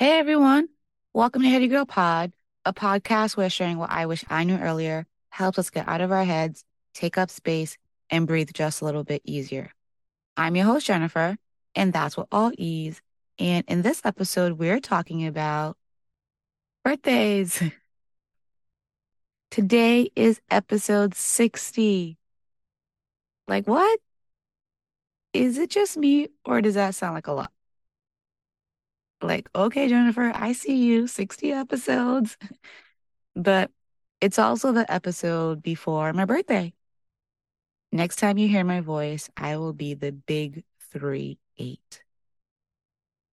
Hey everyone, welcome to Heady Girl Pod, a podcast where sharing what I wish I knew earlier helps us get out of our heads, take up space, and breathe just a little bit easier. I'm your host, Jennifer, and that's what all ease. And in this episode, we're talking about birthdays. Today is episode 60. Like, what? Is it just me, or does that sound like a lot? Like, okay, Jennifer, I see you, 60 episodes. But it's also the episode before my birthday. Next time you hear my voice, I will be the big three eight.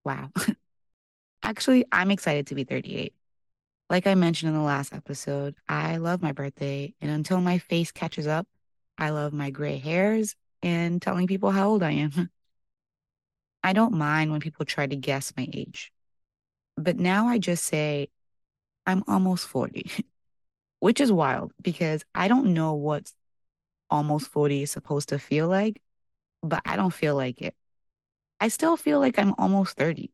Wow. Actually, I'm excited to be 38. Like I mentioned in the last episode, I love my birthday. And until my face catches up, I love my gray hairs and telling people how old I am. I don't mind when people try to guess my age. But now I just say, I'm almost 40, which is wild because I don't know what almost 40 is supposed to feel like, but I don't feel like it. I still feel like I'm almost 30.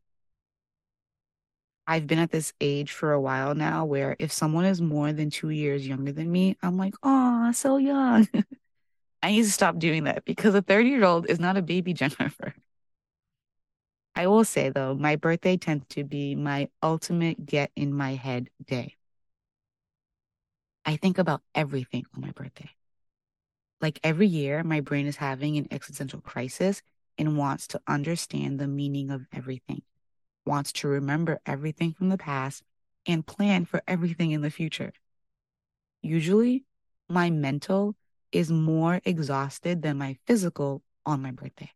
I've been at this age for a while now where if someone is more than two years younger than me, I'm like, oh, so young. I need to stop doing that because a 30 year old is not a baby Jennifer. I will say though, my birthday tends to be my ultimate get in my head day. I think about everything on my birthday. Like every year, my brain is having an existential crisis and wants to understand the meaning of everything, wants to remember everything from the past and plan for everything in the future. Usually, my mental is more exhausted than my physical on my birthday.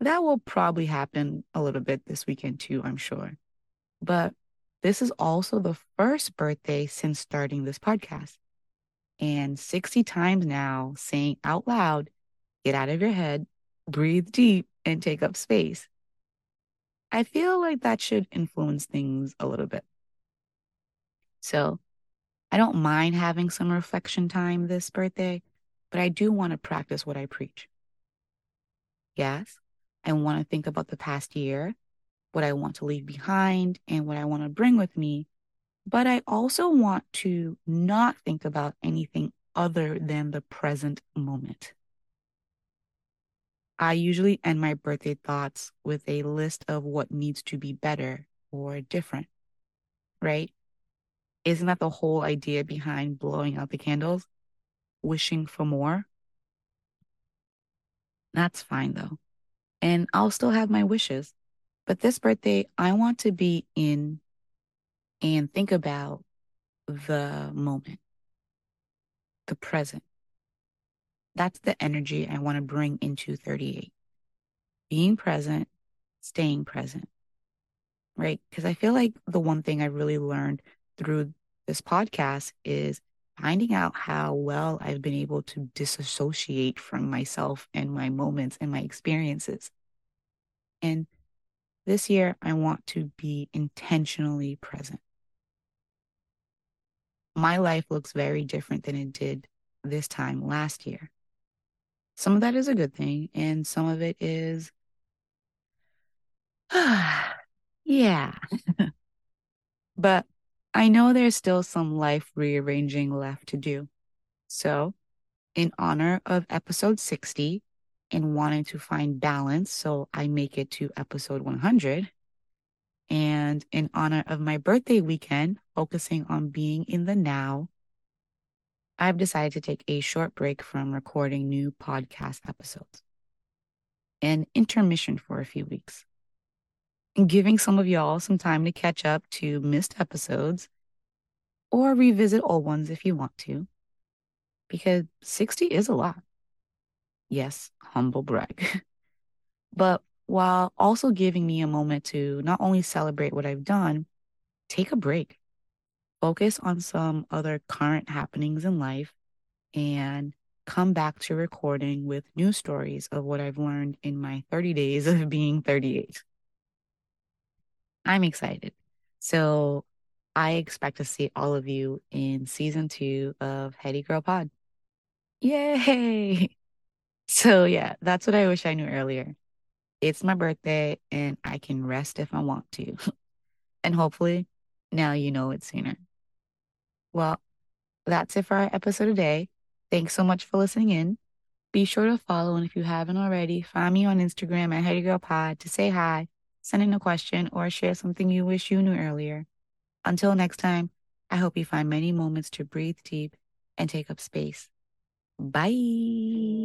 That will probably happen a little bit this weekend too, I'm sure. But this is also the first birthday since starting this podcast. And 60 times now saying out loud, get out of your head, breathe deep, and take up space. I feel like that should influence things a little bit. So I don't mind having some reflection time this birthday, but I do want to practice what I preach. Yes, I want to think about the past year, what I want to leave behind, and what I want to bring with me. But I also want to not think about anything other than the present moment. I usually end my birthday thoughts with a list of what needs to be better or different, right? Isn't that the whole idea behind blowing out the candles? Wishing for more? That's fine though and I'll still have my wishes. But this birthday, I want to be in and think about the moment, the present. That's the energy I want to bring into 38. Being present, staying present, right? Because I feel like the one thing I really learned through this podcast is finding out how well I've been able to disassociate from myself and my moments and my experiences. And this year, I want to be intentionally present. My life looks very different than it did this time last year. Some of that is a good thing, and some of it is, yeah. but I know there's still some life rearranging left to do. So, in honor of episode 60 and wanting to find balance, so I make it to episode 100, and in honor of my birthday weekend, focusing on being in the now, I've decided to take a short break from recording new podcast episodes. An intermission for a few weeks giving some of y'all some time to catch up to missed episodes or revisit old ones if you want to, because 60 is a lot. Yes, humble brag. but while also giving me a moment to not only celebrate what I've done, take a break, focus on some other current happenings in life, and come back to recording with new stories of what I've learned in my 30 days of being 38. I'm excited. So I expect to see all of you in season two of Heady Girl Pod. Yay! So, yeah, that's what I wish I knew earlier. it's my birthday and I can rest if I want to. and hopefully now you know it sooner. Well, that's it for our episode today. Thanks so much for listening in. Be sure to follow, and if you haven't already, find me on Instagram at Heady Girl Pod to say hi, send in a question, or share something you wish you knew earlier. Until next time, I hope you find many moments to breathe deep and take up space. Bye.